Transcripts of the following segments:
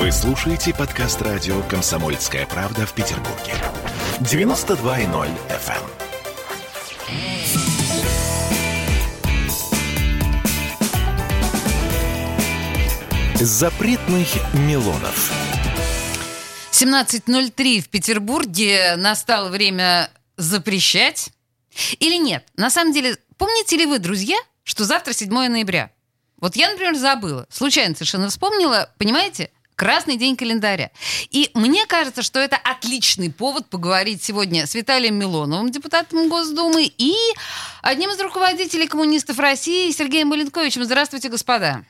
Вы слушаете подкаст радио «Комсомольская правда» в Петербурге. 92.0 FM. Запретных Милонов. 17.03 в Петербурге. Настало время запрещать. Или нет? На самом деле, помните ли вы, друзья, что завтра 7 ноября? Вот я, например, забыла. Случайно совершенно вспомнила. Понимаете? Красный день календаря. И мне кажется, что это отличный повод поговорить сегодня с Виталием Милоновым, депутатом Госдумы, и одним из руководителей коммунистов России Сергеем Маленковичем. Здравствуйте, господа.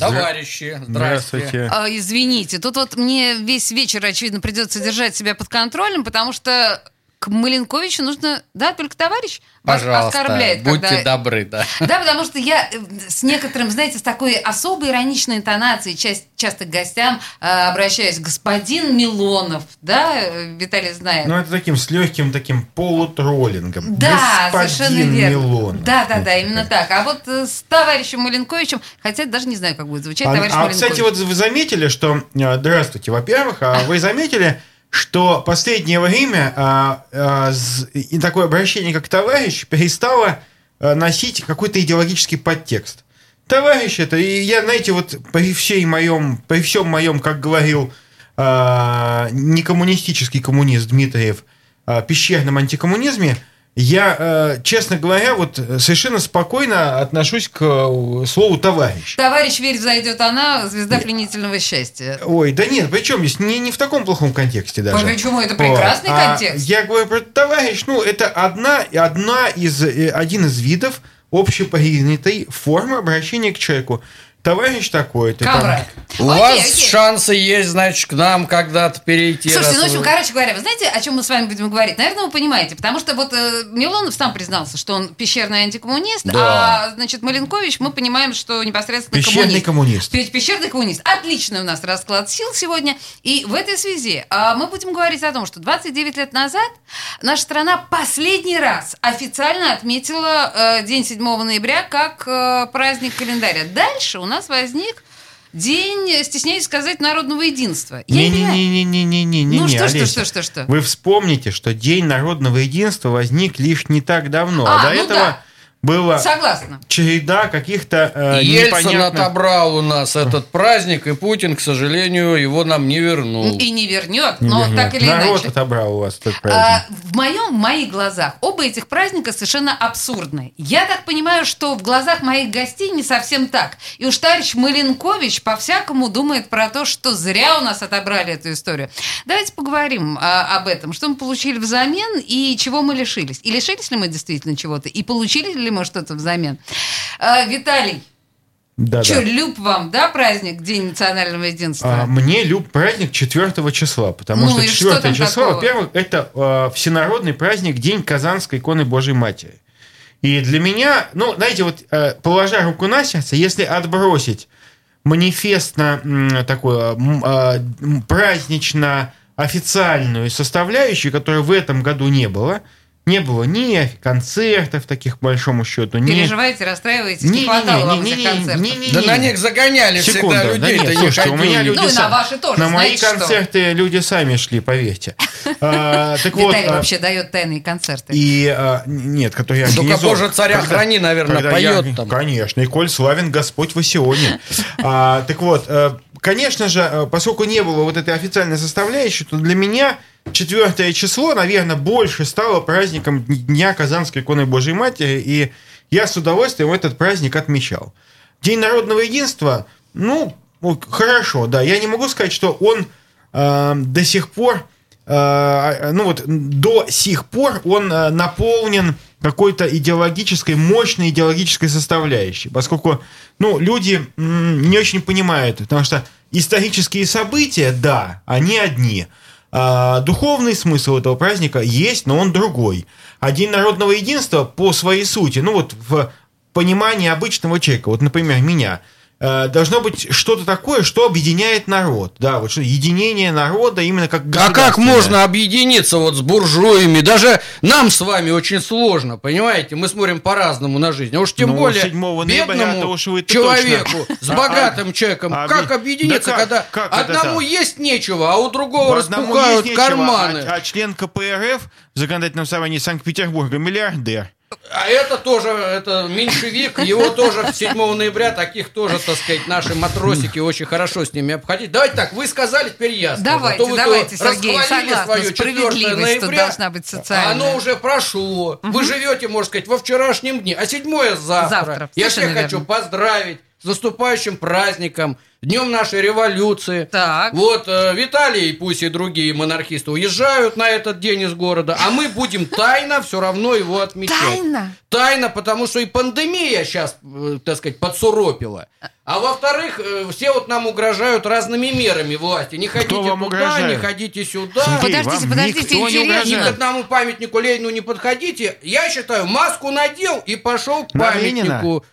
Товарищи, здравствуйте. Здравствуйте. А, извините, тут вот мне весь вечер, очевидно, придется держать себя под контролем, потому что к Маленковичу нужно, да, только товарищ вас Пожалуйста, оскорбляет. будьте когда- добры, да. Да, потому что я э, с некоторым, знаете, с такой особой ироничной интонацией часть, часто к гостям э, обращаюсь. Господин Милонов, да, э, Виталий знает. Ну, это таким с легким таким полутроллингом. Да, Господин совершенно верно. Милонов. Да, да, да, именно так. А вот э, с товарищем Маленковичем, хотя даже не знаю, как будет звучать А, товарищ а, Маленкович. кстати, вот вы заметили, что... Здравствуйте, во-первых. А вы заметили, что последнее время а, а, такое обращение как товарищ перестало а, носить какой-то идеологический подтекст. Товарищ это, и я, знаете, вот при всей моем, при всем моем, как говорил а, некоммунистический коммунист Дмитриев, а, пещерном антикоммунизме, я, э, честно говоря, вот совершенно спокойно отношусь к э, слову товарищ. Товарищ «Верь, зайдет она», звезда пленительного счастья. Ой, да нет, причем здесь не, не в таком плохом контексте даже. Почему? Это прекрасный Вот. А контекст. я говорю про товарищ, ну, это одна, одна из, э, один из видов общепринятой формы обращения к человеку. Товарищ такой-то. там. У Окей, вас окей. шансы есть, значит, к нам когда-то перейти. Слушайте, ну, в общем, вы- короче говоря, вы знаете, о чем мы с вами будем говорить? Наверное, вы понимаете, потому что вот э, Милонов сам признался, что он пещерный антикоммунист, Да. а, значит, Маленкович, мы понимаем, что непосредственно Пещерный коммунист. Пе- Пещерный коммунист. Отличный у нас расклад сил сегодня. И в этой связи а, мы будем говорить о том, что 29 лет назад наша страна последний раз официально отметила э, День 7 ноября как э, праздник календаря. Дальше у нас возник День, стесняюсь сказать, народного единства. Не-не-не-не-не-не-не. Ну, что, что, Олеся, что, что, что? Вы вспомните, что День народного единства возник лишь не так давно. А, До ну этого да. Была Согласна. череда каких-то э, Ельцин непонятных... отобрал у нас этот праздник, и Путин, к сожалению, его нам не вернул. И не вернет, Не но вернет. так или Народ иначе. отобрал у вас этот А, праздник. в моем, в моих глазах оба этих праздника совершенно абсурдны. Я так понимаю, что в глазах моих гостей не совсем так. И уж товарищ Маленкович по-всякому думает про то, что зря у нас отобрали эту историю. Давайте поговорим а, об этом. Что мы получили взамен и чего мы лишились? И лишились ли мы действительно чего-то? И получили ли мы что-то взамен? А, Виталий, Да-да. что, люб вам, да, праздник, День национального единства? А, Мне люб праздник 4 числа, потому Ну что и что 4 там число, во-первых, это э, всенародный праздник День Казанской иконы Божьей Матери. И для меня, ну, знаете, вот э, положа руку на сердце, если отбросить манифестно такую а, м, празднично официальную составляющую, которой в этом году не было, не было ни концертов таких, по большому счету, ни... Переживаете, расстраиваетесь, не, хватало вам этих концертов. Не-не-не, Да на них загоняли Секунду, всегда да людей-то нет, не слушайте, у меня люди Ну и на ваши тоже, На мои что? концерты люди сами шли, поверьте. А, Так вот, Виталий а, вообще дает тайные концерты. и а, нет, которые я Только. Боже, царя Когда- храни, наверное, поет я- там. Конечно, и коль славен Господь в Сионе. А, Так вот, э, конечно же, э, поскольку не было вот этой официальной составляющей, то для меня четвертое число, наверное, больше стало праздником Дня Казанской иконы Божьей Матери, и я с удовольствием этот праздник отмечал. День народного единства, ну, хорошо, да, я не могу сказать, что он э, до сих пор, э, ну вот, до сих пор он э, наполнен какой-то идеологической, мощной идеологической составляющей, поскольку, ну, люди м, не очень понимают, потому что исторические события, да, они одни, а, духовный смысл этого праздника есть, но он другой. День народного единства по своей сути, ну вот в понимании обычного человека, вот, например, меня, должно быть что-то такое, что объединяет народ. Да, вот что единение народа именно как А как можно объединиться вот с буржуями? Даже нам с вами очень сложно, понимаете? Мы смотрим по-разному на жизнь. А уж тем Ну, более 7 ноября, бедному уж человеку точно. с А, богатым а, человеком. а, как объ- объединиться, да когда как это одному так? есть нечего, а у другого распухают нечего, карманы? А, а член КПРФ в законодательном собрании Санкт-Петербурга миллиардер. А это тоже, это меньшевик, его тоже 7 ноября, таких тоже, так сказать, наши матросики очень хорошо с ними обходить. Давайте так, вы сказали, теперь я скажу. Давайте, А вы давайте, Сергей, согласна, свое 4 справедливость тут ноября, должна быть а социальная. Оно уже прошло. Вы живете, можно сказать, во вчерашнем дне, а седьмое завтра. Завтра, Я всех хочу поздравить с наступающим праздником, Днем нашей революции. Так. Вот э, Виталий, и пусть и другие монархисты уезжают на этот день из города, а мы будем тайно все равно его отмечать. Тайно? Тайно, потому что и пандемия сейчас, э, так сказать, подсуропила. А во-вторых, э, все вот нам угрожают разными мерами власти. Не ходите вам туда, угрожает? не ходите сюда. Сергей, Подождите, подождите, никто не интересно. Ни к одному памятнику Ленину не подходите. Я считаю, маску надел и пошел к На памятнику.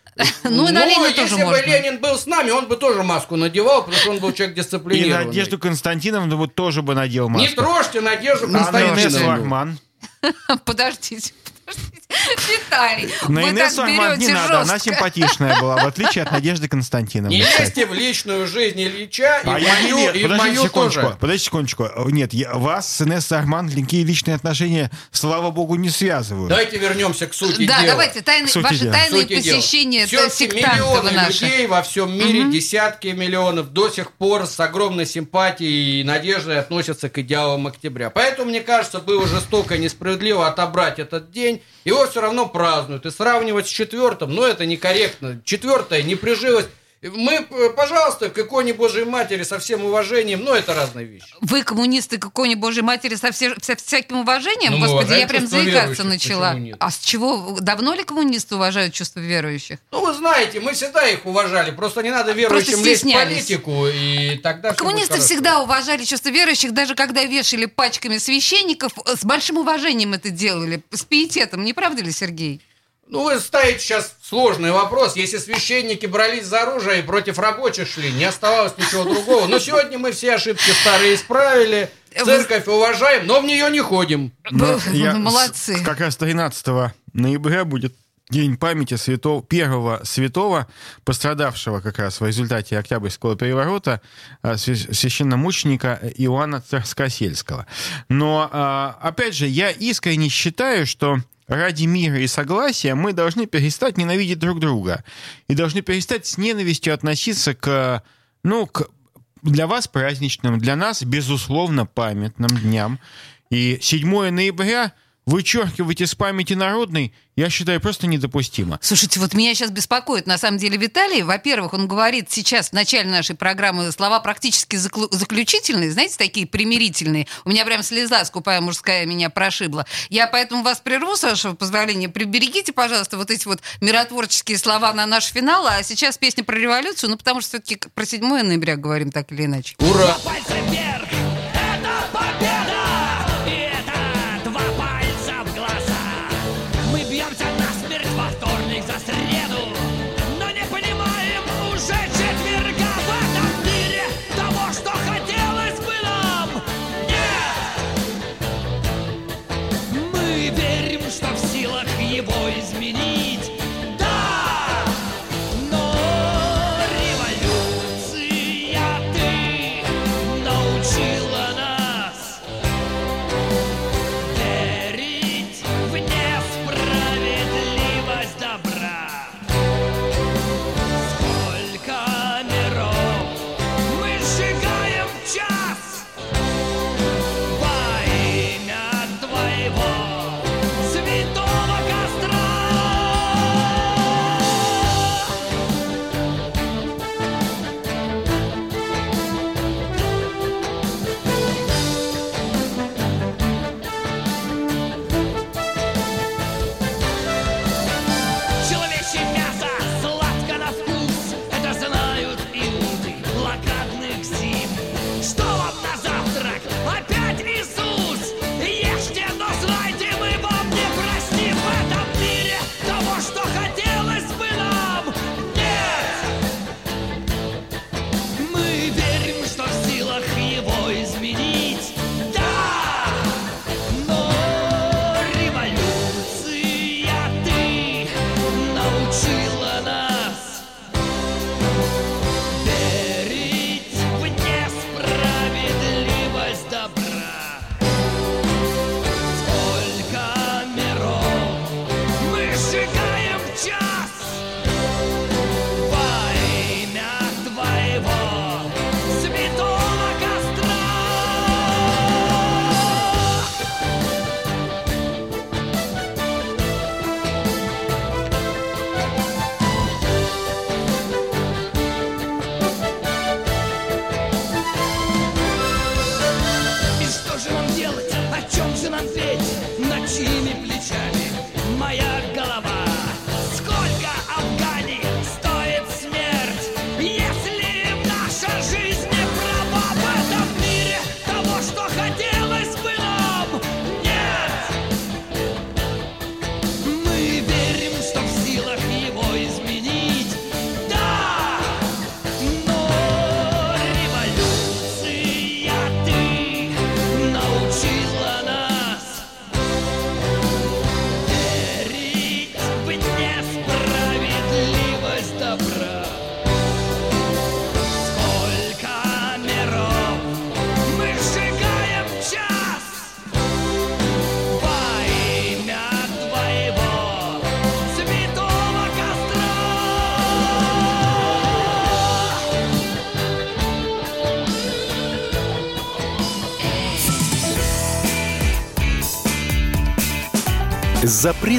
Ну, и на Ленина тоже если бы можно. Ленин был с нами, он бы тоже маску надевал, потому что он был человек И дисциплинированный. Надежду Константиновну вот тоже бы надел Не маску. трожьте Надежду Константиновну. Подождите. Виталий, На вы Инесс так Вахман не берете надо, она жестко. симпатичная была, в отличие от Надежды Константиновны. Не лезьте в личную жизнь Ильича, и А в я не мою, лез. и в Подождите мою секундочку, тоже. подождите секундочку. Нет, я, вас с Инесс Арман никакие личные отношения, слава богу, не связывают. Давайте вернемся к сути Да, дела. давайте, тайны, сути ваши дела. тайные Сути дела. посещения Всё-таки сектантово миллионы наши. людей во всем мире, десятки миллионов, до сих пор с огромной симпатией и надеждой относятся к идеалам октября. Поэтому, мне кажется, было жестоко и несправедливо отобрать этот день. Его все равно празднуют. И сравнивать с четвертым, ну, это некорректно. Четвертое не прижилось. Мы, э, пожалуйста, к иконе Божьей Матери со всем уважением, но это разные вещи. Вы, коммунисты, к иконе Божьей Матери со, все- со всяким уважением? Ну, Господи, я прям заикаться начала. А с чего? Давно ли коммунисты уважают чувство верующих? Ну, вы знаете, мы всегда их уважали. Просто не надо верующим лезть в политику, и тогда Коммунисты всегда уважали чувство верующих, даже когда вешали пачками священников, э, с большим уважением это делали, с пиететом, не правда ли, Сергей? Ну, вы ставите сейчас сложный вопрос. Если священники брались за оружие и против рабочих шли, не оставалось ничего другого. Но сегодня мы все ошибки старые исправили. Церковь уважаем, но в нее не ходим. Но Вы я Молодцы. с- Как раз 13 ноября будет День памяти святого, первого святого, пострадавшего как раз в результате Октябрьского переворота, а, свя- священномученика Иоанна Царскосельского. Но, а, опять же, я искренне считаю, что ради мира и согласия мы должны перестать ненавидеть друг друга. И должны перестать с ненавистью относиться к, ну, к для вас праздничным, для нас, безусловно, памятным дням. И 7 ноября вычеркивать из памяти народной, я считаю, просто недопустимо. Слушайте, вот меня сейчас беспокоит, на самом деле, Виталий. Во-первых, он говорит сейчас, в начале нашей программы, слова практически заклю- заключительные, знаете, такие примирительные. У меня прям слеза скупая мужская меня прошибла. Я поэтому вас прерву, с вашего позволения. Приберегите, пожалуйста, вот эти вот миротворческие слова на наш финал. А сейчас песня про революцию, ну, потому что все-таки про 7 ноября говорим так или иначе. Ура! пальцы вверх!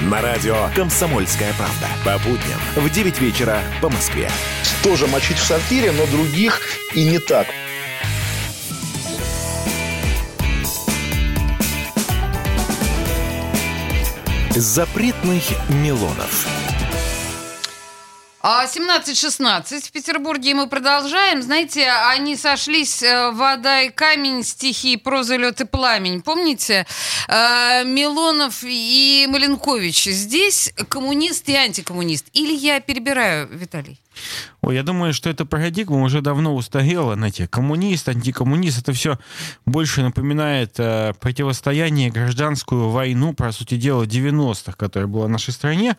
На радио «Комсомольская правда». По будням в 9 вечера по Москве. Тоже мочить в сортире, но других и не так. Запретных Милонов. А 17.16 в Петербурге и мы продолжаем. Знаете, они сошлись э, «Вода и камень», стихи «Проза, лед и пламень». Помните? Э, Милонов и Маленкович. Здесь коммунист и антикоммунист. Или я перебираю, Виталий? Ой, я думаю, что эта парадигма уже давно устарела. Знаете, коммунист, антикоммунист, это все больше напоминает э, противостояние, гражданскую войну, по сути дела, 90-х, которая была в нашей стране.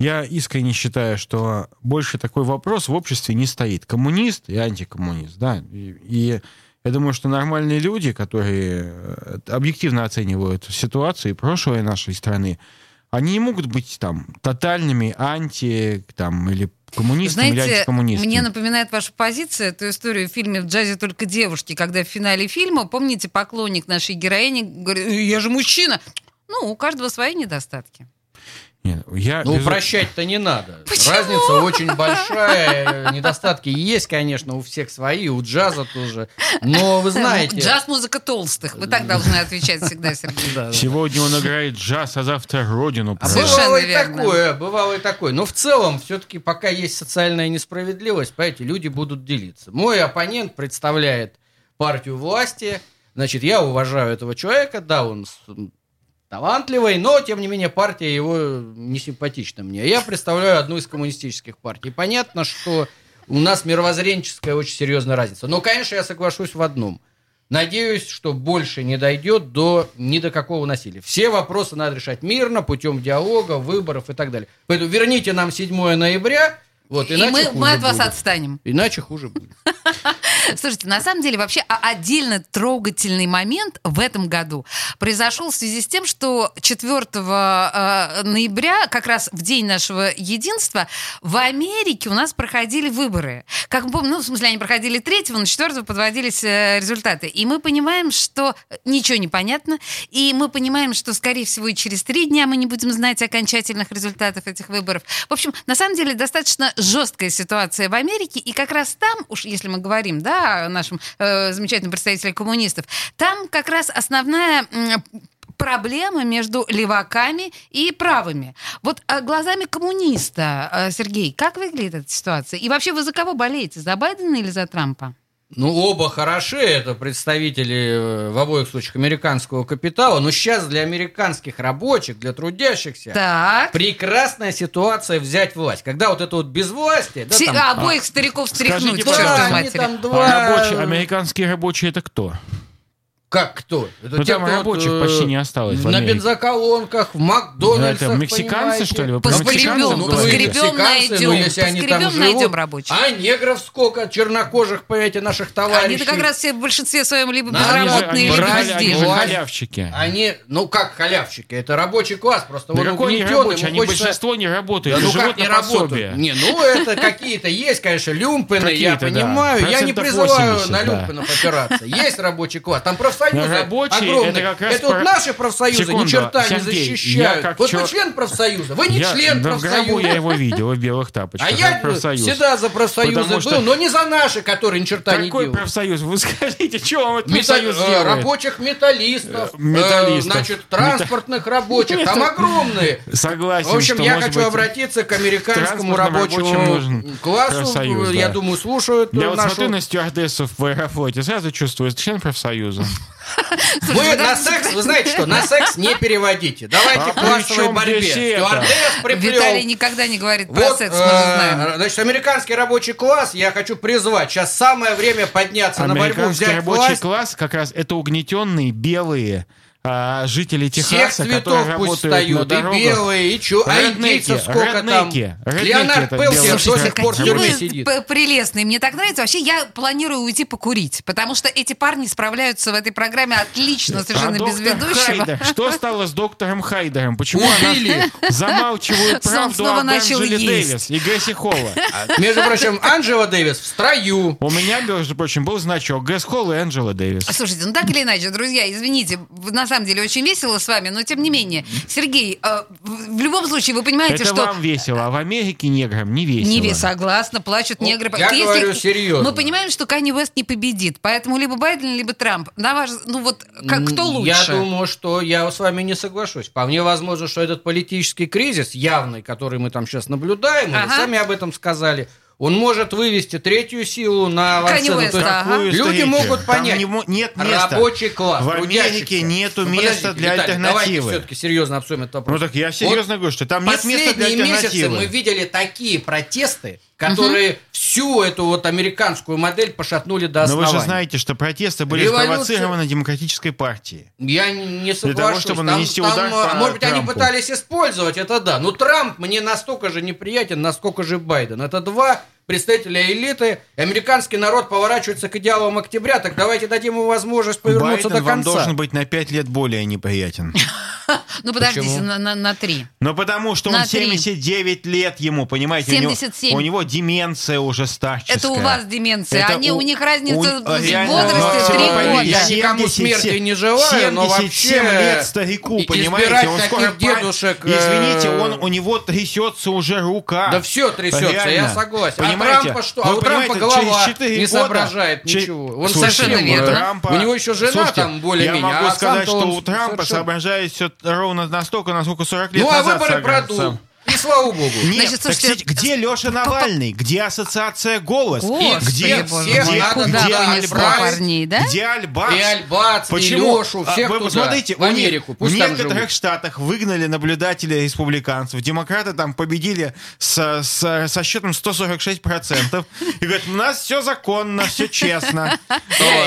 Я искренне считаю, что больше такой вопрос в обществе не стоит. Коммунист и антикоммунист, да. И, и я думаю, что нормальные люди, которые э, объективно оценивают ситуацию и прошлое нашей страны, они не могут быть там тотальными анти там, или коммунистами или Знаете, антикоммунистами. мне напоминает ваша позиция эту историю в фильме «В джазе только девушки», когда в финале фильма, помните, поклонник нашей героини говорит, «Э, я же мужчина. Ну, у каждого свои недостатки. Нет, я Ну, безу- прощать-то не надо. Почему? Разница очень большая. Недостатки есть, конечно, у всех свои, у джаза тоже. Но вы знаете... Джаз-музыка толстых. Вы так должны отвечать всегда, Сергей. Да. Сегодня он играет джаз, а завтра родину. А. Совершенно бывало и верно. такое, бывало и такое. Но в целом, все-таки, пока есть социальная несправедливость, понимаете, люди будут делиться. Мой оппонент представляет партию власти. Значит, я уважаю этого человека, да, он талантливый, но, тем не менее, партия его не симпатична мне. Я представляю одну из коммунистических партий. Понятно, что у нас мировоззренческая очень серьезная разница. Но, конечно, я соглашусь в одном. Надеюсь, что больше не дойдет до ни до какого насилия. Все вопросы надо решать мирно, путем диалога, выборов и так далее. Поэтому верните нам 7 ноября, вот, И иначе мы, хуже мы от вас будет. отстанем. Иначе хуже будет. Слушайте, на самом деле вообще а- отдельно трогательный момент в этом году произошел в связи с тем, что 4 э, ноября, как раз в день нашего единства, в Америке у нас проходили выборы. Как мы помним, ну, в смысле, они проходили 3 на 4 подводились э, результаты. И мы понимаем, что ничего не понятно, и мы понимаем, что, скорее всего, и через три дня мы не будем знать окончательных результатов этих выборов. В общем, на самом деле, достаточно жесткая ситуация в Америке, и как раз там, уж если мы говорим, да, о нашем э, замечательном представителе коммунистов, там как раз основная проблема между леваками и правыми. Вот а, глазами коммуниста, э, Сергей, как выглядит эта ситуация? И вообще вы за кого болеете? За Байдена или за Трампа? Ну, оба хороши, это представители э, в обоих случаях американского капитала, но сейчас для американских рабочих, для трудящихся, Так. прекрасная ситуация взять власть. Когда вот это вот безвластие, да, Все- там, обоих стариков стряхнуть, скажите, да, матери. там А два... рабочие, американские рабочие это кто? Как кто? Это Ну, там рабочих вот, э, почти не осталось в На бензоколонках, в Макдональдсах, Это мексиканцы, понимаете? что ли? Вы Поскребем, Ну, поскребем, мексиканцы, найдем. ну, если они там найдем рабочих. А негров сколько? Чернокожих, понимаете, наших товарищей. Они-то как раз все в большинстве своем либо безработные, либо они же халявщики. Они, ну как халявщики, это рабочий класс, просто Да он какой они большинство не работают, ну живут как не на работают? Не, ну это какие-то есть, конечно, люмпины, я понимаю. Я не призываю 80, на люмпинов опираться. Есть рабочий класс, там профсоюзы рабочие огромные. это как раз Это вот про- наши профсоюзы Секунду, ни черта Сергей, не защищают. как Вот чё- вы член профсоюза, вы не Я- член да в гробу профсоюза. я его видел в белых тапочках. А я профсоюз. всегда за профсоюзы Потому был, но не за наши, которые ни черта не Какой делают. профсоюз? Вы скажите, что вам этот профсоюз делает? рабочих металлистов, Э, металлистов. значит, транспортных рабочих, там огромные. Согласен, В общем, я хочу обратиться к американскому рабочему классу. Я думаю, слушают Я вот смотрю на стюардессов в аэрофлоте, сразу чувствую, член профсоюза. Вы на секс, вы знаете что, на секс не переводите. Давайте А к классовой борьбе. Стюардесс приплел. Виталий никогда не говорит про Вот, секс, мы же знаем. э, значит, американский рабочий класс, я хочу призвать. Сейчас самое время подняться на борьбу, Американский взять рабочий класс как раз это угнетенные белые а, Всех Техаса, цветов которые пусть на встают, и белые, и чё, а Реднеки, индейцев сколько там. реднеки, реднеки Леонард Пелкин до сих пор в тюрьме сидит. прелестные. Мне так нравится. Вообще, я планирую уйти покурить, потому что эти парни справляются в этой программе отлично, совершенно А без ведущего. Хайдер, что стало с доктором Хайдером? Почему она Убили. замалчивают Он правду снова об есть. Дэвис и Грейси Холла? Между прочим, Анджела Дэвис в строю. У меня, между прочим, был значок Грейс Холл и Энджела Дэвис. Слушайте, ну так или иначе, друзья, извините, в- на самом деле очень весело с вами, но тем не менее, Сергей, э, в в любом случае вы понимаете, Это что вам весело, а в Америке неграм не весело. Не вес, согласна, плачут Ну, негры. я Если- говорю серьезно. Мы понимаем, что Канни Уэст не победит, поэтому либо Байден, либо Трамп. На ваш, ну вот, как, кто лучше? Я думаю, что я с вами не соглашусь. Вполне возможно, что этот политический кризис, явный, который мы там сейчас наблюдаем, Ага. вы сами об этом сказали, он может вывести третью силу на авансцену. Есть ага. Люди могут Там понять. не мо- нет места. Рабочий класс, В Америке нету Ну, места для Виталий, Давайте альтернативы. все-таки серьезно обсудим этот вопрос. Ну так я серьезно говорю, что там нет места для Последние месяцы альтернативы. мы видели такие протесты, которые всю эту вот американскую модель пошатнули до Но основания. вы же знаете, что протесты были Революция- спровоцированы демократической партией. Я не не того, соглашусь. чтобы Там- нанести там, удар а, по Может быть, они пытались использовать, это да. Но Трамп мне настолько же неприятен, насколько же Байден. Это два представителя элиты. Американский народ поворачивается к идеалам октября. Так давайте дадим ему возможность повернуться Байден до вам конца. должен быть на 5 лет более неприятен. Ну подождите, на, на- на три. Ну потому что он три. 79 лет ему, понимаете? у него- 77. У него деменция уже старческая. Это у вас деменция. Они, у, них разница в реально, возрасте но три вы поймите, года. Я никому 77 смерти не желаю, но 77 вообще лет старику, понимаете? Он таких скоро дедушек, э, Извините, он, у него трясется уже рука. Да все трясется, я согласен. Понимаете? Трампа что? Вы А у Трампа голова не соображает че- ничего. Он Совершенно верно. У него еще жена там более-менее. Я могу а сказать, что у Трампа соображает все ровно настолько, насколько 40 лет Ну, а назад выборы продул. И слава богу. Нет, Значит, так слушайте, кстати, где Леша Навальный? Где ассоциация «Голос»? Господи, где, всех мой, надо понесло отправить. парней, да? Где Альбац? И Альбац, и Почему? Лешу, А, всех Вы туда, посмотрите, в Америку. в Пусть там некоторых живут. штатах выгнали наблюдателей республиканцев. Демократы там победили с- с- со счетом 146%. И говорят, у нас все законно, все честно.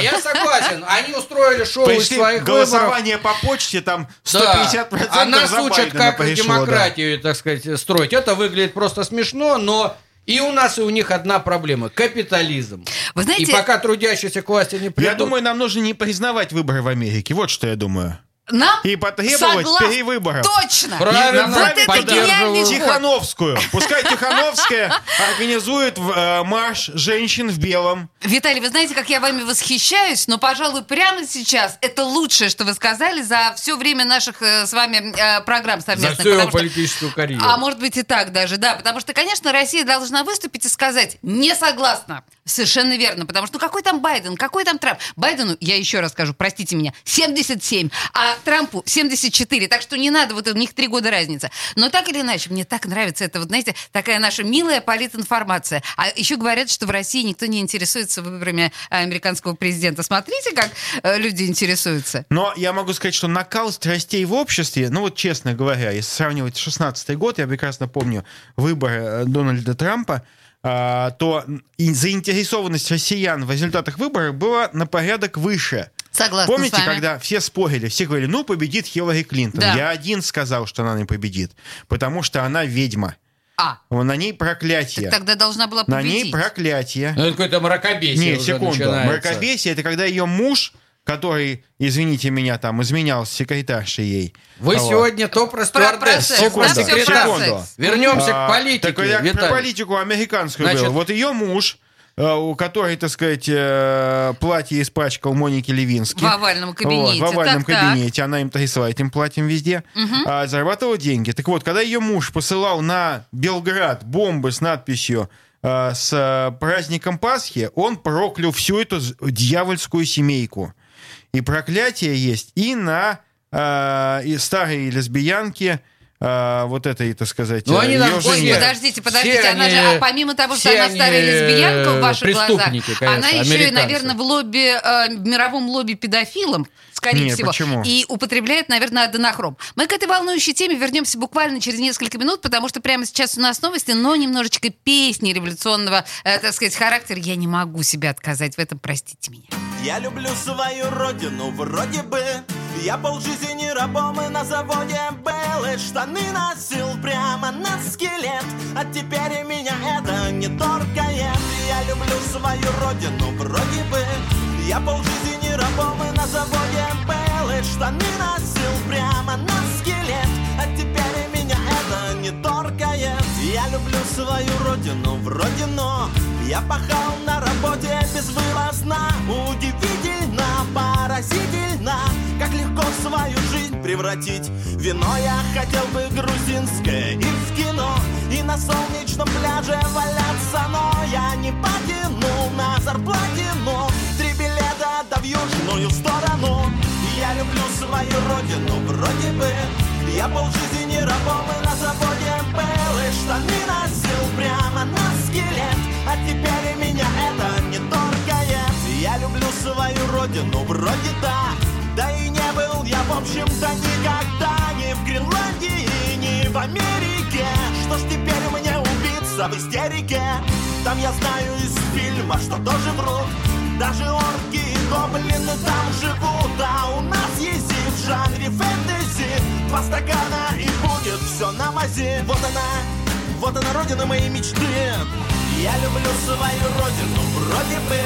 Я согласен. Они устроили шоу из своих голосование по почте, там Да. 150% А за Байдена как демократию, так сказать, строить. Это выглядит просто смешно, но и у нас, и у них одна проблема – капитализм. Вы знаете- И пока трудящиеся к власти не придут... Я думаю, нам нужно не признавать выборы в Америке. Вот что я думаю. Нам И потребовать согласна. перевыборов. Точно. Правильно, И Вот это направить туда гениальный. Тихановскую. Пускай Тихановская организует э, марш женщин в белом. Виталий, вы знаете, как я вами восхищаюсь, но, пожалуй, прямо сейчас это лучшее, что вы сказали за все время наших э, с вами э, программ За совместных. всю его что- политическую карьеру. А может быть и так даже, да. Потому что, конечно, Россия должна выступить и сказать «не согласна». Совершенно верно. Потому что ну какой там Байден, какой там Трамп? Байдену, я еще раз скажу, простите меня, 77, а Трампу 74. Так что не надо, вот у них три года разница. Но так или иначе, мне так нравится это, вот знаете, такая наша милая политинформация. А еще говорят, что в России никто не интересуется выборами американского президента. Смотрите, как э, люди интересуются. Но я могу сказать, что накал страстей в обществе, ну вот честно говоря, если сравнивать 16 год, я прекрасно помню выборы э, Дональда Трампа, то и заинтересованность россиян в результатах выборов была на порядок выше. Согласна Помните, с вами. когда все спорили, все говорили, ну, победит Хиллари Клинтон. Да. Я один сказал, что она не победит, потому что она ведьма. А, На ней проклятие. так тогда должна была На победить. ней проклятие. Ну, это какое-то мракобесие Не, уже секунду. начинается. Мракобесие это когда ее муж, который, извините меня, там изменял с секретаршей ей. Вы Вот. сегодня то про Про стюардесс, про секретарь. процесс. Вернемся А, к политике, Так я про Виталий. политику американскую Значит- говорил. Вот ее муж, э, у которой, так сказать, э, платье испачкал Моники Левински. В овальном кабинете. Вот, в овальном Так, так. кабинете. Она им трясла этим платьем везде. а, зарабатывала деньги. Так вот, когда ее муж посылал на Белград бомбы с надписью э, с праздником Пасхи, он проклял всю эту дьявольскую семейку. И проклятие есть и на э, и старые лесбиянки, э, вот этой, так сказать, Ну, они э, нам Ой, жене. подождите, подождите, Все она же, они- а помимо того, что она старая лесбиянка в ваших глазах, конечно, она еще и, наверное, в лобби, э, в мировом лобби педофилам, скорее Не, всего, почему? и употребляет, наверное, аденохром. Мы к этой волнующей теме вернемся буквально через несколько минут, потому что прямо сейчас у нас новости, но немножечко песни революционного, э, так сказать, характера. Я не могу себе отказать в этом, простите меня. Я люблю свою родину, вроде бы Я полжизни рабом и на заводе был И штаны носил прямо на скелет А теперь и меня это не торкает Я люблю свою родину вроде бы Я полжизни рабом и на заводе был И штаны носил прямо на скелет. А теперь и меня это не торкает Я люблю свою родину вроде но Я пахал на работе безвылазно. Удивительно, поразительно Как легко свою жизнь превратить в Вино. Я хотел бы грузинское и в кино И на солнечном пляже валяться Но я не потянул на зарплате Но в южную сторону. Я люблю свою родину вроде бы. Я полжизни рабом и на заводе был. И штаны носил прямо на скелет. А теперь меня это не торкает Я люблю свою родину вроде да. Да и не был я в общем-то никогда Ни в Гренландии, ни в Америке. Что ж теперь мне убиться в истерике? Там я знаю из фильма, что тоже врут. Даже орки гоблины там живут А у нас есть в жанре фэнтези. Два стакана и будет все на мази Вот она, вот она родина моей мечты. Я люблю свою родину вроде бы.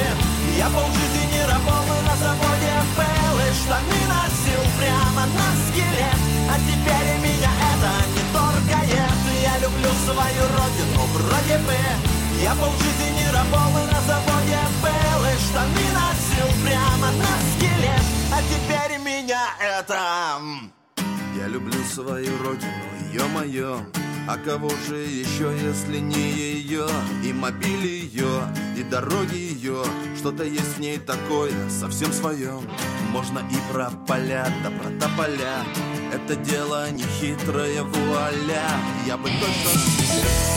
Я полжизни рабом и на заводе был. И штаны носил прямо на скелет. А теперь меня это не торкает Я люблю свою родину вроде бы я полжизни рабом и на заводе был штаны носил прямо на скелет А теперь меня это... Я люблю свою родину, ё-моё. А кого же еще, если не ее И мобиль ее, и дороги ее Что-то есть в ней такое, совсем свое Можно и про поля, да про тополя. Это дело не хитрое вуаля. Я бы точно...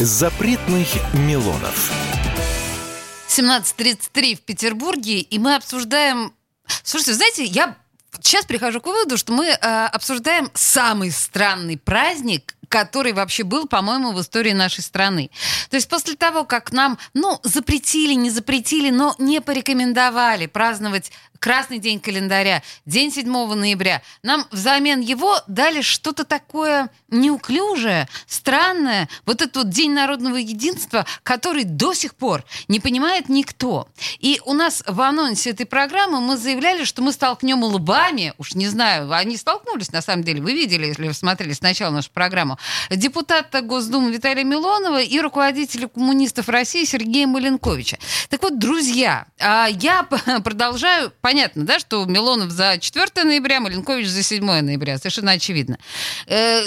Запретных Милонов. 17.33 в Петербурге, и мы обсуждаем... Слушайте, знаете, я сейчас прихожу к выводу, что мы э, обсуждаем самый странный праздник, который вообще был, по-моему, в истории нашей страны. То есть после того, как нам, ну, запретили, не запретили, но не порекомендовали праздновать Красный день календаря, день 7 ноября, нам взамен его дали что-то такое неуклюжее, странное, вот этот вот День народного единства, который до сих пор не понимает никто. И у нас в анонсе этой программы мы заявляли, что мы столкнем лбами, уж не знаю, они столкнулись на самом деле, вы видели, если вы смотрели сначала нашу программу, депутата Госдумы Виталия Милонова и руководителя коммунистов России Сергея Маленковича. Так вот, друзья, а я продолжаю, понятно, да, что Милонов за 4 ноября, Маленкович за 7 ноября, совершенно очевидно. Э,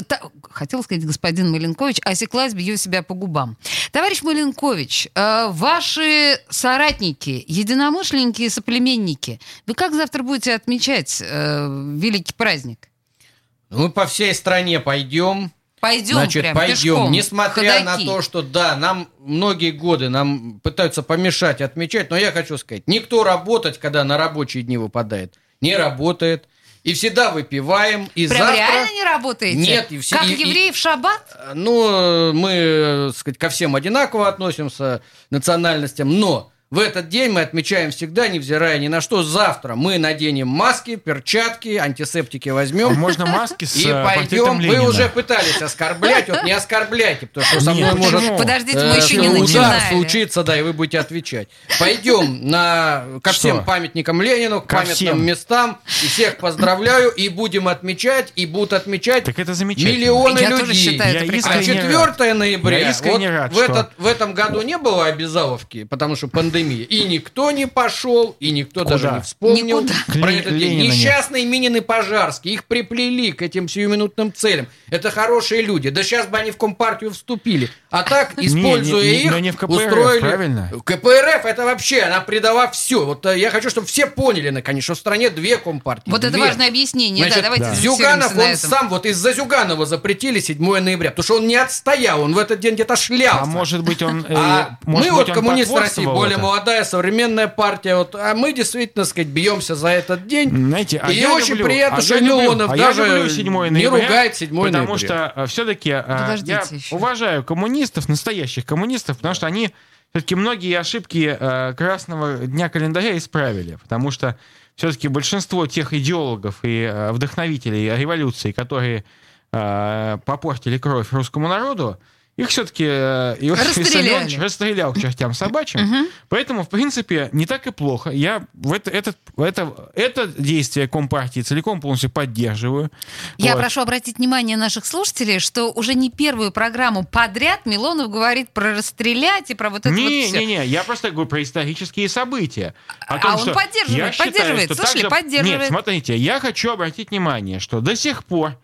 хотела сказать господин Маленкович, осеклась, бью себя по губам. Товарищ Маленкович, э, ваши соратники, единомышленники и соплеменники, вы как завтра будете отмечать э, великий праздник? Мы по всей стране пойдем. Пойдем Значит, прям пойдем, пешком, несмотря ходаки. на то, что да, нам многие годы нам пытаются помешать отмечать, но я хочу сказать, никто работать, когда на рабочие дни выпадает, не работает. И всегда выпиваем. И Прям завтра... реально не работаете? Нет, и все- Как и- евреи в шаббат? Ну, мы, э, так сказать, ко всем одинаково относимся, национальностям, но в этот день мы отмечаем всегда, невзирая ни на что. Завтра мы наденем маски, перчатки, антисептики возьмем. Можно маски с И э, пойдем. Вы Ленина. уже пытались оскорблять, вот не оскорбляйте, потому что со Нет, мной может почему? Подождите, мы э, еще не удар начинали. случится, да, и вы будете отвечать. Пойдем на, ко Что? всем памятникам Ленину, к Ко памятным всем. местам. И всех поздравляю, и будем отмечать, и будут отмечать Так это замечательно. миллионы Я людей. тоже считаю, Я это А искренне 4 ноября, Я искренне вот рад, в, что- этот, в этом году не было обязаловки, потому что пандемия. Пандемия. И никто не пошел, и никто даже Куда? не вспомнил Никуда. про этот день. Несчастные Минин и Пожарский, их приплели к этим сиюминутным целям. Это хорошие люди. Да сейчас бы они в Компартию вступили. А так, используя не- не- их, но не в КПРФ, устроили... правильно? КПРФ это вообще, она предала все. Вот э, я хочу, чтобы все поняли, наконец, что в стране две Компартии. Вот это Две. важное объяснение. Значит, да, давайте да. Зюганов, он сам, вот из-за Зюганова запретили 7 ноября, потому что он не отстоял, он в этот день где-то шлялся. А может быть он... э, А может мы быть, вот коммунисты России, более это? Молодая, современная партия, вот, а мы действительно, так сказать, бьемся за этот день. Знаете, а и я очень люблю- приятно, а что я Милонов а я даже люблю 7 не ноября, ругает 7 Потому ноября. что все-таки я Подождите еще. уважаю коммунистов, настоящих коммунистов, потому что они все-таки многие ошибки э, Красного Дня календаря исправили. Потому что все-таки большинство тех идеологов и э, вдохновителей революции, которые э, попортили кровь русскому народу, их все-таки Иосиф Расстреляли. Виссарионович расстрелял к чертям собачьим. Поэтому, в принципе, не так и плохо. Я в это, этот, это, это действие Компартии целиком полностью поддерживаю. Я Вот. прошу обратить внимание наших слушателей, что уже не первую программу подряд Милонов говорит про расстрелять и про вот это не, вот все. не, не, я просто говорю про исторические события. О А он поддерживает, я считаю, поддерживает. что Слушали, также- поддерживает. Нет, смотрите, я хочу обратить внимание, что до сих пор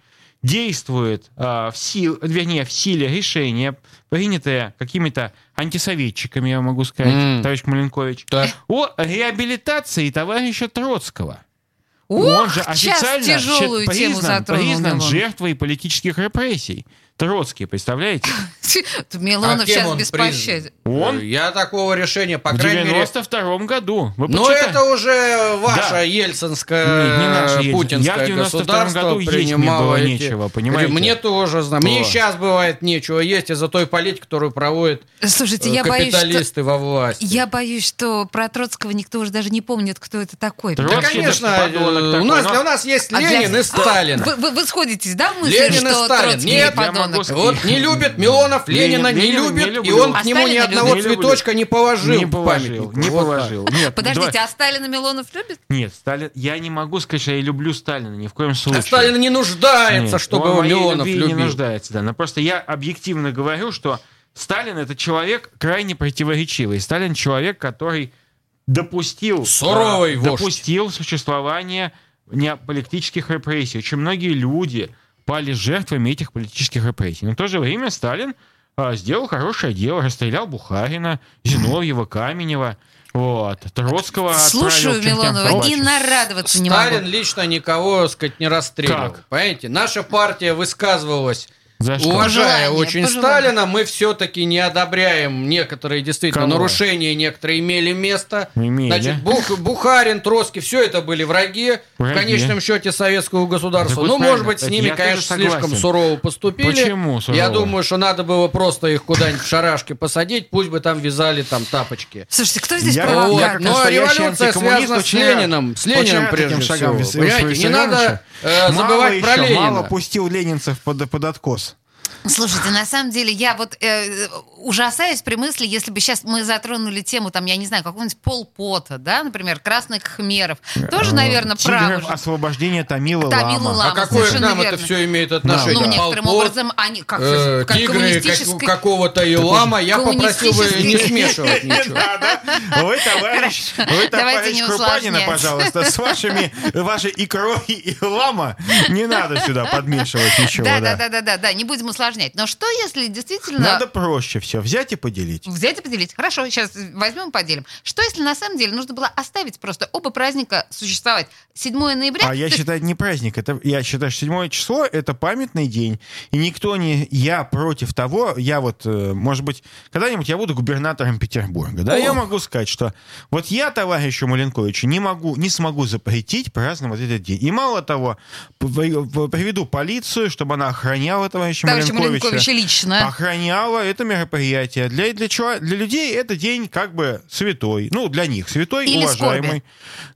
действует а, в сил, вернее, в силе решение, принятое какими-то антисоветчиками, я могу сказать, М. товарищ Маленкович, Так. о реабилитации товарища Троцкого. Ух, Он же официально тяжелую щи- тему признан, признан жертвой политических репрессий. Троцкий, представляете? Милонов А сейчас он без пощады. Он Я такого решения, по в крайней мере... 92 году. Вы Но это уже ваша Да. ельцинская, не наша Ельцин. путинское Я в 92 государство году есть мне принимало было эти- нечего, понимаете? Мне тоже, знаю. Мне сейчас бывает нечего есть из-за той политики, которую проводят Слушайте, э, я боюсь, капиталисты во власти. Я боюсь, что про Троцкого никто уже даже не помнит, кто это такой. Троцкий Да, конечно, э, такой, у нас, но- для нас есть А для- Ленин и Сталин. Вы, вы- вы сходитесь, да, в мысли, Ленин и что Сталин. Троцкий Нет, подонок? Сказать. Вот не любит Милонов, Ленина не Ленина не любит, и люблю. он А к нему ни Сталина одного любит? Не люблю. цветочка не положил не положил, не Вот так. положил. Нет, Подождите, давай- а Сталина Милонов любит? Нет, Сталин, я не могу сказать, что я люблю Сталина, ни в коем случае. А Сталин не нуждается, Нет, чтобы он его моей Милонов любил. не нуждается, да. Но просто я объективно говорю, что Сталин это человек крайне противоречивый. Сталин человек, который допустил, Суровый а, допустил существование не политических репрессий. Очень многие люди пали жертвами этих политических репрессий. Но в то же время Сталин а, сделал хорошее дело, расстрелял Бухарина, Зиновьева, Каменева, вот, Троцкого Слушаю Милонова и собачьим. нарадоваться не Сталин могу. лично никого, так сказать, не расстреливал. Как? Понимаете, наша партия высказывалась, За что? уважая Пожелание, очень пожелание. Сталина, мы все-таки не одобряем некоторые действительно Кого? нарушения, некоторые имели место. Имели. Значит, Бух- Бухарин, Троцкий, все это были враги, Враги. в конечном счете советского государства. Так ну, может быть, с ними, Я конечно, слишком сурово поступили. Почему сурово? Я думаю, что надо было просто их куда-нибудь в шарашки посадить, пусть бы там вязали там тапочки. Слушайте, кто здесь провокатор? Вот. я Но настоящий революция антикоммунист связана с Лениным. С Лениным прежде всего. Понимаете, не надо э, забывать про еще, Ленина. Мало пустил ленинцев под, под откос. Слушайте, на самом деле я вот э, ужасаюсь при мысли, если бы сейчас мы затронули тему, там, я не знаю, какого-нибудь полпота, да, например, красных хмеров. Тоже, наверное, Тигров правы. же. освобождения Томила Томила Лама. Лама. А какое к нам это все имеет отношение? Ну, некоторым Пол Пот, образом они как, э, как тигры коммунистической... как- какого-то Илама, я попросил бы не смешивать ничего. Да, да. Вы, товарищ, вы, Давайте товарищ Крупанина, пожалуйста, с вашими, вашей икрой и лама не надо сюда подмешивать ничего. Да, да. да, да, да, да, да, не будем усложнять. Но что, если действительно Надо проще все, взять и поделить. взять и поделить? Хорошо, сейчас возьмем и поделим. Что, если на самом деле нужно было оставить просто оба праздника существовать? 7 ноября... А я есть- считаю, не праздник. Это, я считаю, что 7 число — это памятный день. И никто не... Я против того... Я вот, э, может быть, когда-нибудь я буду губернатором Петербурга. Да, О. я могу сказать, что вот я товарищу Маленковичу не могу, не смогу запретить праздновать этот день. И мало того, приведу полицию, чтобы она охраняла товарища Товарища Маленковича. Маленковича лично. Охраняла это мероприятие. Для, для, чего? для людей это день как бы святой. Ну, для них святой, Или уважаемый.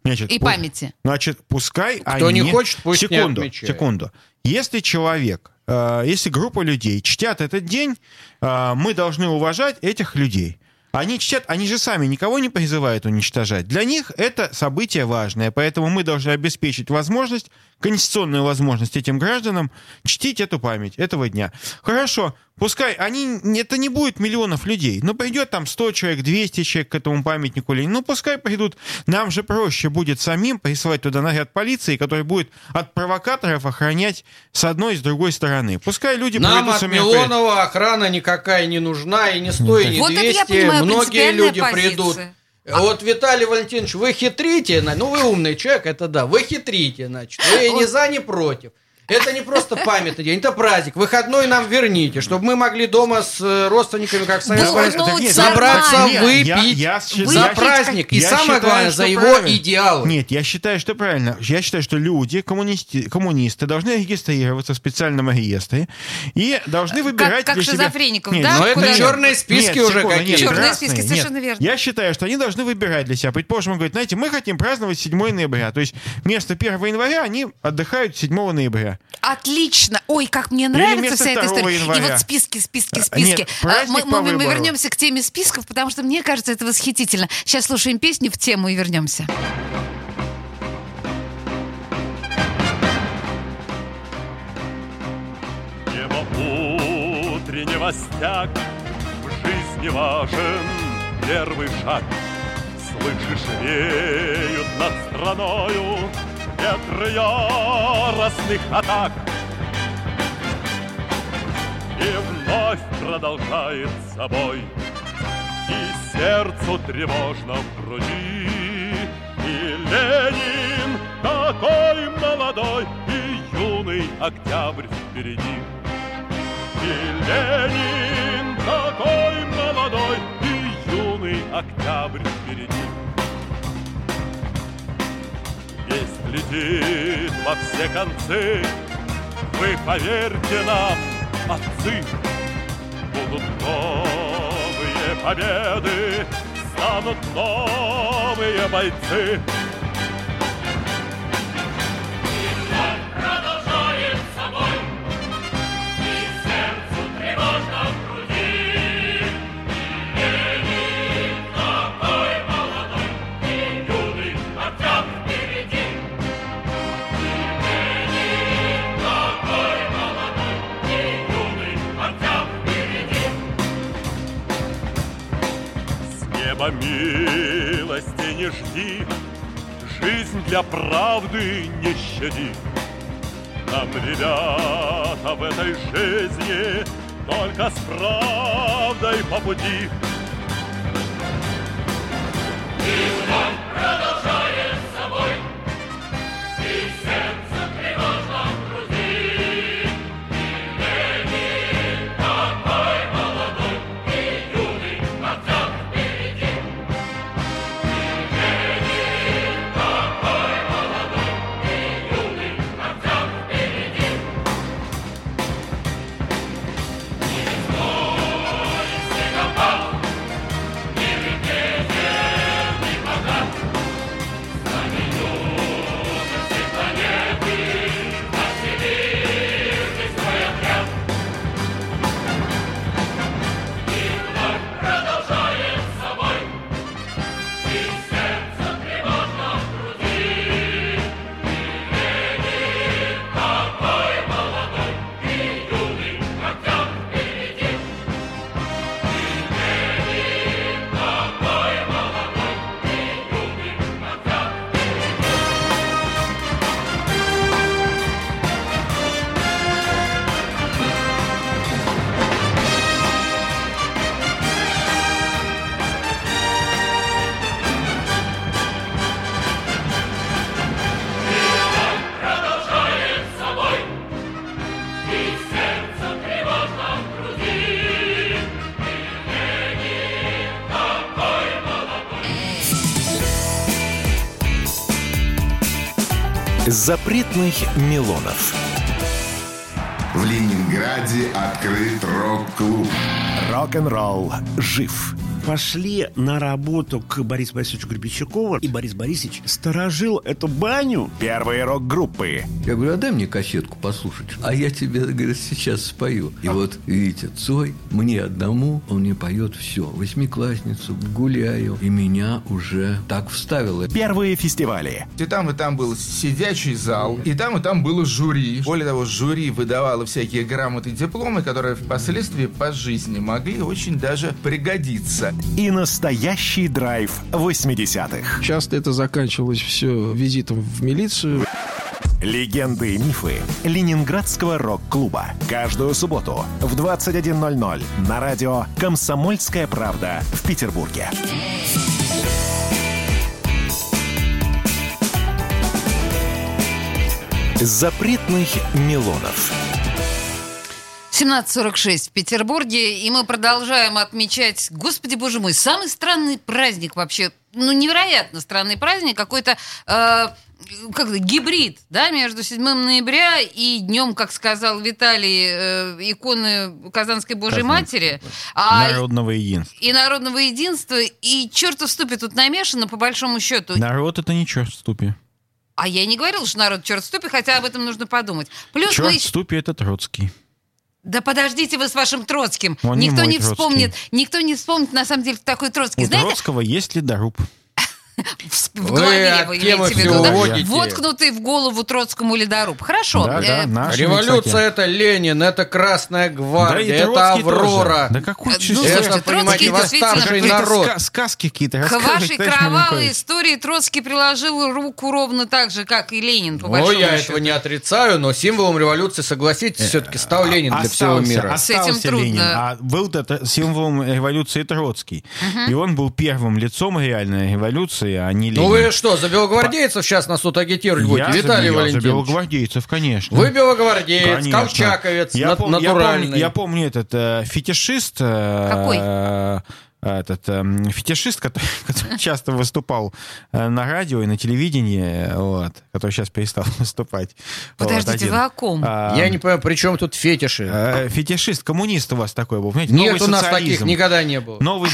Значит, И пу- памяти. Значит, пускай Кто они... не хочет, пусть не секунду, отмечает. секунду. Если человек, э, если группа людей чтят этот день, э, мы должны уважать этих людей. Они чтят, они же сами никого не призывают уничтожать. Для них это событие важное, поэтому мы должны обеспечить возможность, конституционную возможность этим гражданам чтить эту память этого дня. Хорошо, пускай они, это не будет миллионов людей, но придет там 100 человек, 200 человек к этому памятнику Ленина, ну пускай придут. Нам же проще будет самим присылать туда наряд полиции, который будет от провокаторов охранять с одной и с другой стороны. Пускай люди Нам придут от Милонова охрана никакая не нужна, и не 100, и не Вот это я 200. Понимаю, Многие люди позиция. придут. Вот, Виталий Валентинович, вы хитрите, ну вы умный человек, это да, вы хитрите, значит, вы ни за, ни против. Это не просто памятный день, это праздник. Выходной нам верните, чтобы мы могли дома с э, родственниками, как сами Ну, ну, нет, собраться, выпить Я- я считаю- за праздник. И Я самое считаю, главное, за его правильно. идеалы. Нет, я считаю, что правильно. Я считаю, что люди, коммунисты, коммунисты должны регистрироваться в специальном реестре и должны выбирать как для себя... шизофреников, да? Но Куда это черные списки Нет, уже какие-то. Черные списки, нет. совершенно верно. Я считаю, что они должны выбирать для себя. Предположим, он говорит, знаете, мы хотим праздновать 7 ноября. То есть вместо 1 января они отдыхают 7 ноября. Отлично. Ой, как мне нравится вся эта 2 история. И января. вот списки, списки, А, списки. нет, А, мы, по мы- мы вернемся к теме списков, потому что мне кажется, это восхитительно. Сейчас слушаем песню в тему и вернемся. Небо утреннего стяг В жизни важен первый шаг Слышишь, веют над страною Ветры яростных атак. И вновь продолжает собой И сердцу тревожно в груди. И Ленин такой молодой И юный октябрь впереди. И Ленин такой молодой, и юный октябрь впереди. Летит во все концы, вы поверьте нам, отцы, будут новые победы, станут новые бойцы. Неба милости не жди, жизнь для правды не щади. Нам, ребята, в этой жизни Только с правдой по пути. Запретных Милонов. В Ленинграде открыт рок-клуб. Рок-н-ролл жив пошли на работу к Борису Борисовичу Гребенщикову, и Борис Борисович сторожил эту баню. Первые рок-группы. Я говорю, а дай мне кассетку послушать. А я тебе, говорит, сейчас спою. И вот, видите, Цой, мне одному, он мне поет все. Восьмиклассницу, гуляю. И меня уже так вставило. Первые фестивали. И там, и там был сидячий зал, и там, и там было жюри. Более того, жюри выдавало всякие грамоты и дипломы, которые впоследствии по жизни могли очень даже пригодиться. И настоящий драйв 80-х. Часто это заканчивалось все визитом в милицию. Легенды и мифы Ленинградского рок-клуба. Каждую субботу в 21.00 на радио «Комсомольская правда» в Петербурге. Запретных Милонов. 17.46 в Петербурге, и мы продолжаем отмечать, господи боже мой, самый странный праздник вообще, ну, невероятно странный праздник, какой-то... Э, как гибрид, да, между 7 ноября и днем, как сказал Виталий, э, иконы Казанской Божьей Казан. Матери. А, Народного единства. и народного единства, и чертов ступе тут намешано, по большому счету. Народ это не черт в ступе. А я не говорила, что народ черт в ступе, хотя об этом нужно подумать. Плюс черт мы в ступе это Троцкий. Да подождите вы с вашим Троцким. Он не никто не Троцкий. вспомнит, никто не вспомнит на самом деле такой Троцкий. У Знаете, Троцкого есть ледоруб. В голове вы темы имеете в виду, да? Воткнутый в голову Троцкому ледоруб. Хорошо. Да, э, да, наши, Революция кстати. это Ленин, это Красная Да гвардия, это Троцкий Аврора. тоже. Да какой Ну, чистый- слушайте, Это, Троцкий действительно восставший народ. Ска- сказки какие-то К вашей кровавой истории Троцкий приложил руку ровно так же, как и Ленин, по Ну, большому я счету. этого не отрицаю, но символом революции, согласитесь, все-таки стал Ленин для всего Остался- мира. С этим трудно. А был это символом революции Троцкий. И он был первым лицом реальной революции, а не Ленин. Ну вы что, за белогвардейцев сейчас нас тут агитировать будете, Я за- Виталий я за Валентинович? белогвардейцев, конечно. Вы белогвардеец, Конечно. колчаковец, я, на- пом- я натуральный. помню, я помню этот э, фетишист. э, Какой? э, этот эм, фетишист, который, который часто выступал э, на радио и на телевидении, вот, который сейчас перестал выступать. Вот, Подождите, один. вы о ком? А, Я не понимаю, при чем тут фетиши? э, фетишист, коммунист у вас такой был, понимаете? Нет Новый у нас социализм. таких никогда не было. Новый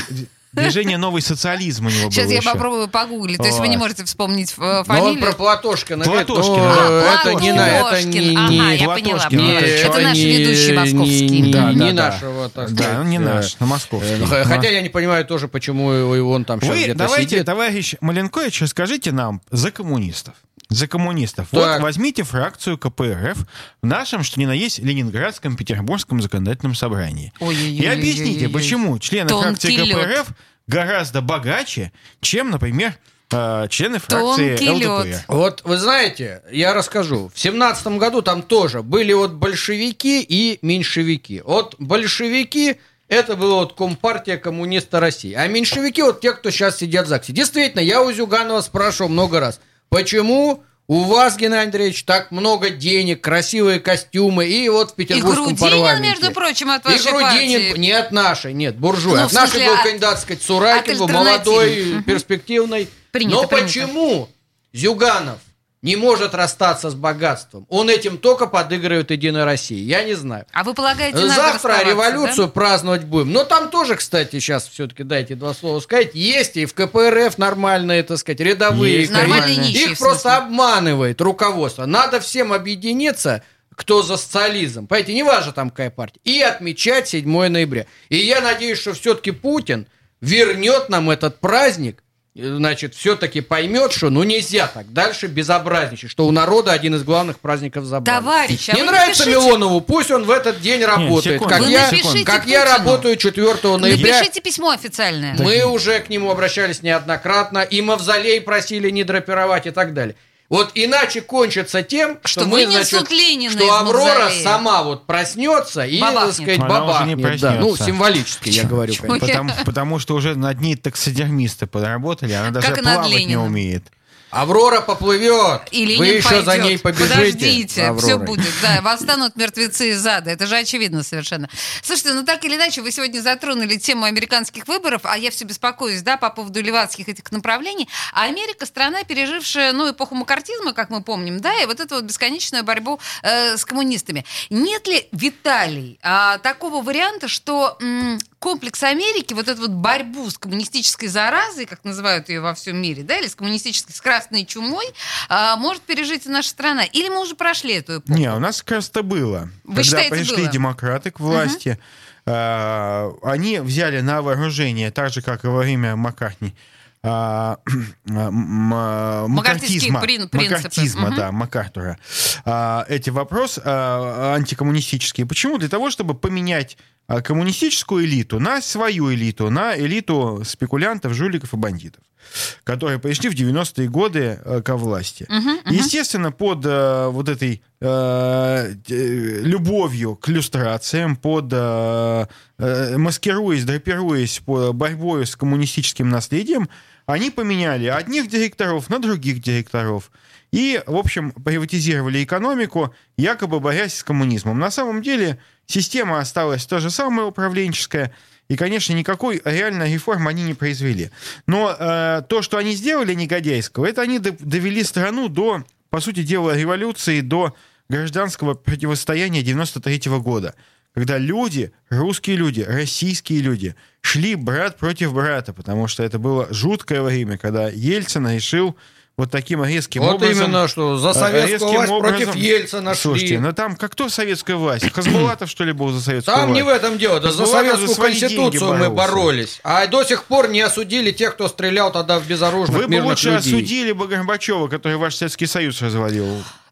движение новый социализм у него Сейчас было я еще. попробую погуглить. То есть вы не можете вспомнить э, Но он фамилию? про Платошкина ну, А, это не на это Платошкин. не, Ага, я поняла. Платошкин, это наш ведущий московский. Не, Да, нашего, так Да, не э, наш, на московский. э, х- Хотя я не понимаю тоже, почему его- он там сейчас где-то давайте, сидит. товарищ Маленкович, расскажите нам за коммунистов. За коммунистов. Так. Вот возьмите фракцию КПРФ в нашем, что ни на есть, Ленинградском, Петербургском законодательном собрании. Ой-ой-ой-ой-ой-ой-ой. И объясните, почему члены Тонкий фракции лед. КПРФ гораздо богаче, чем, например, э, члены фракции Тонкий лед. ЛДПР. Вот вы знаете, я расскажу. В семнадцатом году там тоже были вот большевики и меньшевики. Вот большевики это была вот Компартия коммуниста России. А меньшевики вот те, кто сейчас сидят в ЗАГСе. Действительно, я у Зюганова спрашивал много раз, почему у вас, Геннадий Андреевич, так много денег, красивые костюмы, и вот в И Петербургском Грудинин, парламенте. между прочим, от И вашей Грудинин, партии. не от нашей, нет, буржуй. Ну, от нашей был от- кандидат, так сказать, Суракин, молодой, перспективный. Принято, Но принято. почему Зюганов не может расстаться с богатством? Он этим только подыгрывает Единой России. Я не знаю. А вы полагаете, надо Завтра революцию праздновать будем. Но там тоже, кстати, сейчас все-таки дайте два слова сказать, есть и в КПРФ нормальные, так сказать, рядовые. Есть. Нормальные нищие, Их просто обманывает руководство. Надо всем объединиться, кто за социализм. Понимаете, не важно там какая партия. И отмечать 7 ноября. И я надеюсь, что все-таки Путин вернет нам этот праздник, значит, все-таки поймет, что ну нельзя так дальше безобразничать, что у народа один из главных праздников забрали. Товарищ, а Не вы нравится напишите- Милонову, пусть он в этот день работает, секунду. как Вы я, как я работаю 4 ноября. Напишите письмо официальное. Мы уже к нему обращались неоднократно, и мавзолей просили не драпировать и так далее. Вот иначе кончится тем, что, Что мы, значит, Ленина что Аврора сама вот проснется и, Бабахнет. так сказать, Она уже бабахнет. не да. Ну, символически я говорю. конечно. Потому, потому что уже над ней таксидермисты подработали, она даже Как плавать не умеет. Аврора поплывет. И Ленин Вы еще пойдет. за ней побежите. Подождите, за все Авророй. будет. Да, восстанут мертвецы из ада. Это же очевидно совершенно. Слушайте, ну так или иначе, вы сегодня затронули тему американских выборов, а я все беспокоюсь, да, по поводу левацких этих направлений. А Америка страна, пережившая, ну, эпоху макартизма, как мы помним, да, и вот эту вот бесконечную борьбу э, с коммунистами. Нет ли, Виталий, а, такого варианта, что м, комплекс Америки, вот эту вот борьбу с коммунистической заразой, как называют ее во всем мире, да, или с коммунистической, с красной чумой, а, может пережить наша страна? Или мы уже прошли эту эпоху? Не, у нас как раз это было. Вы Когда считаете, пришли было? демократы к власти, а, они взяли на вооружение, так же, как и во время Маккартни, а, а, маккартизма, прин- принципы. маккартизма, Мгм. да, Маккартура, а, эти вопросы а, антикоммунистические. Почему? Для того, чтобы поменять коммунистическую элиту на свою элиту, на элиту спекулянтов, жуликов и бандитов, которые пришли в 90-е годы э, ко власти. Мгм. Естественно, под э, вот этой э, любовью к иллюстрациям, под э, маскируясь, драпируясь по борьбой с коммунистическим наследием, они поменяли одних директоров на других директоров. И, в общем, приватизировали экономику, якобы борясь с коммунизмом. На самом деле система осталась та же самая управленческая, и, конечно, никакой реальной реформы они не произвели. Но э, то, что они сделали негодяйского, это они до- довели страну до, по сути дела, революции, до гражданского противостояния 93 года. Когда люди, русские люди, российские люди, шли брат против брата, потому что это было жуткое время, когда Ельцин решил вот таким резким Вот образом... именно, что за э, советскую власть против Ельцина шли. Слушайте, ну там как кто советская власть? Хасбулатов, что ли, был за советскую Там власть? не в этом дело. Да за советскую деньги конституцию мы боролись. А до сих пор не осудили тех, кто стрелял тогда в безоружных Вы бы лучше людей. осудили бы Горбачева, который ваш Советский Союз развалил.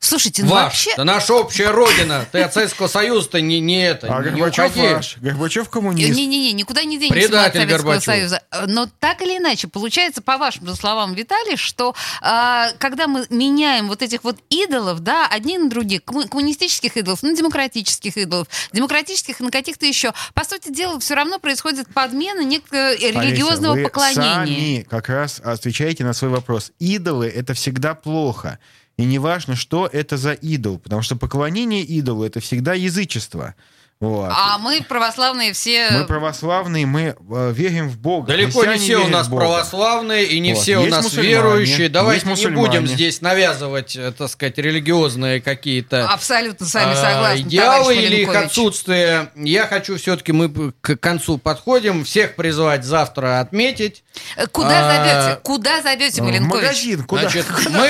Слушайте, ну Ваш, вообще... это наша общая родина. Ты от Советского Союза-то не, не это, А не Горбачев уходи. ваш. Горбачев коммунист. Не-не-не, никуда не денешься Предатель от Советского Горбачев. Союза. Но так или иначе, получается, по вашим словам, Виталий, что а, когда мы меняем вот этих вот идолов, да, одни на других, комму- коммунистических идолов на демократических идолов, демократических на каких-то еще, по сути дела, все равно происходит подмена некого религиозного Олеся, вы поклонения. сами как раз отвечаете на свой вопрос. Идолы — это всегда плохо. И не важно, что это за идол, потому что поклонение идолу — это всегда язычество. Вот. А мы православные все... Мы православные, мы э, верим в Бога. Далеко не все у нас православные и не Вот. все у Есть нас верующие. Давайте не будем здесь навязывать, э, так сказать, религиозные какие-то Абсолютно с вами а, согласна, идеалы товарищ или их отсутствие. Я хочу все-таки, мы к концу подходим, всех призвать завтра отметить. Э, Куда А, зовете? Куда зовете, В Маленкович? магазин, куда? Значит, мы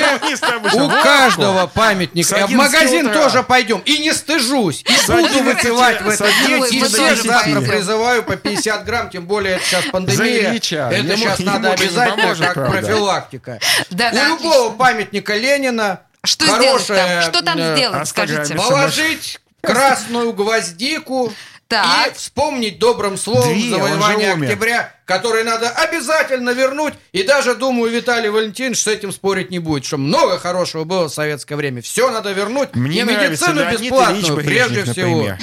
у каждого памятника. В 11 магазин тоже пойдем. И не стыжусь. И буду 11 выпивать в этот день. 11 И до всех 10. завтра призываю по 50 грамм, тем более это сейчас пандемия. Это Ему- сейчас надо обязательно поможет, как правда. профилактика. Да, У да, любого памятника Ленина Что сделать хорошая, там? Что там э, сделать, скажите? Положить красную гвоздику Так. и вспомнить добрым словом Две, завоевание октября, которое надо обязательно вернуть. И даже, думаю, Виталий Валентинович с этим спорить не будет, что много хорошего было в советское время. Все надо вернуть. Мне и нравится медицину Леонид бесплатную, прежде всего.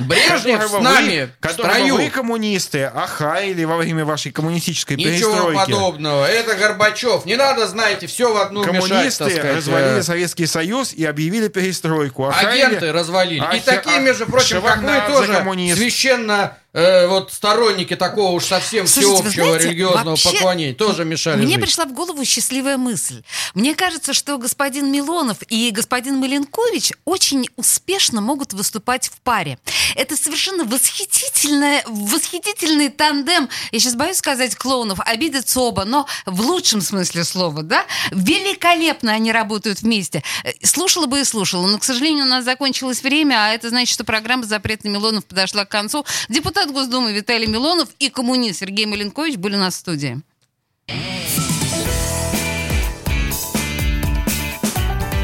Брежнев с нами в строю. вы коммунисты охаяли во время вашей коммунистической Ничего перестройки. подобного. Это Горбачев. Не надо, знаете, все в одну Коммунисты развалили э, Советский Союз и объявили перестройку. Агенты развалили. И такие, между прочим, как Шеварднадзе тоже священно э, вот сторонники такого уж совсем Слушайте, всеобщего знаете, религиозного вообще поклонения тоже мешали Мне жить. пришла в голову счастливая мысль. Мне кажется, что господин Милонов и господин Маленкович очень успешно могут выступать в паре. Это совершенно восхитительная, восхитительный тандем. Я сейчас боюсь сказать клоунов, обидятся оба, но в лучшем смысле слова, да? Великолепно они работают вместе. Э, Слушала бы и слушала, но, к сожалению, у нас закончилось время, а это значит, что программа «Запрет на Милонов» подошла к концу. Депутат Госдумы Виталий Милонов и коммунист Сергей Маленкович были в студии.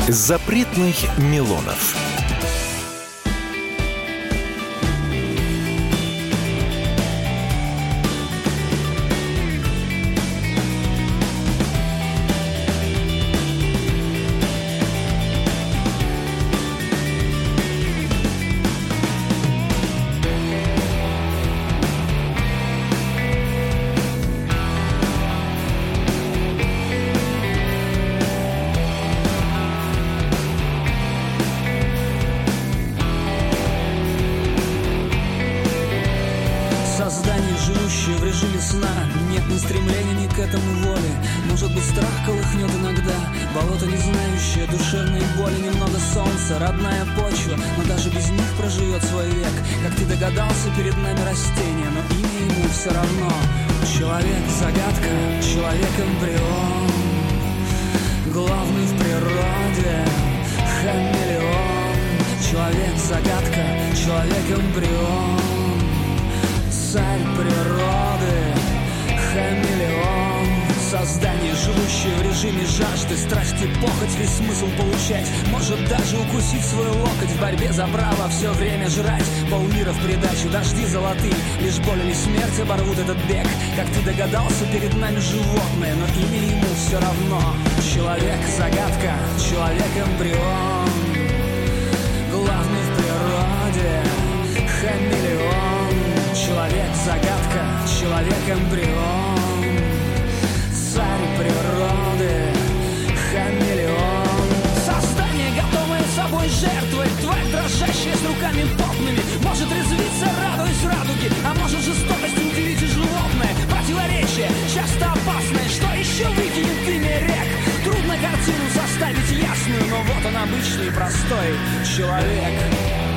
Запретных Милонов. Сна. Нет ни стремления, ни к этому воли. Может быть страх колыхнет иногда. Болото не знающее душевной боли. Немного солнца, родная почва. Но даже без них проживет свой век. Как ты догадался, перед нами растение Но имя ему все равно. Человек загадка, человек эмбрион. Главный в природе хамелеон. Человек загадка, человек эмбрион. Царь природы, хамелеон Создание, живущее в режиме жажды Страсти, похоть, весь смысл получать. Может даже укусить свой локоть В борьбе за право все время жрать. Полмира в придачу, дожди золотые Лишь боль или смерть оборвут этот бег. Как ты догадался, перед нами животное Но имя ему все равно. Человек загадка, человек эмбрион. Главный в природе хамелеон Человек загадка, человек эмбрион. Царь природы, хамелеон. Создание, готовое собой жертвой Тварь, дрожащая с руками потными. Может резвиться, радуясь радуги А может жестокостью удивить и животное. Противоречие, часто опасное Что еще выкинет имя рек? Трудно картину составить ясную Но вот он обычный простой человек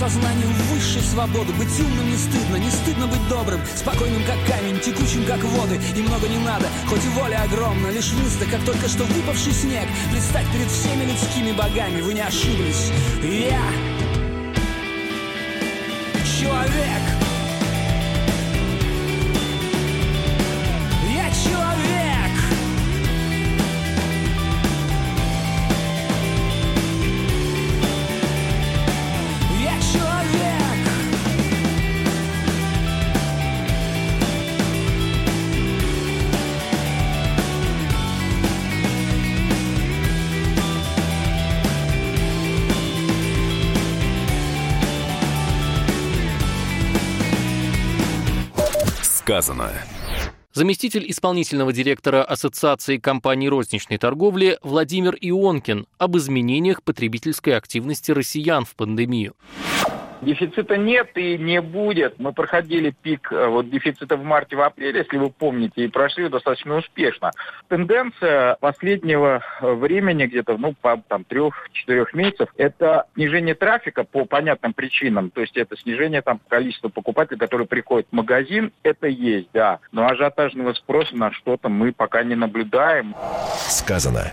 сознанию высшей свободы. Быть умным не стыдно, не стыдно быть добрым. Спокойным, как камень, текучим, как воды. И много не надо, хоть и воля огромна Лишь мысли, как только что выпавший снег. Предстать перед всеми людскими богами Вы не ошиблись, я Человек Сказано. Заместитель исполнительного директора Ассоциации компаний розничной торговли Владимир Ионкин об изменениях потребительской активности россиян в пандемию. Дефицита нет и не будет. Мы проходили пик э, вот, дефицита в марте, в апреле, если вы помните, и прошли достаточно успешно. Тенденция последнего э, времени, где-то ну, по там, трех-четырех месяцев, это снижение трафика по понятным причинам. То есть это снижение там, количества покупателей, которые приходят в магазин. Это есть, да. Но ажиотажного спроса на что-то мы пока не наблюдаем. Сказано.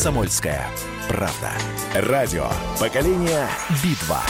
«Комсомольская правда». Радио «Поколение Битва».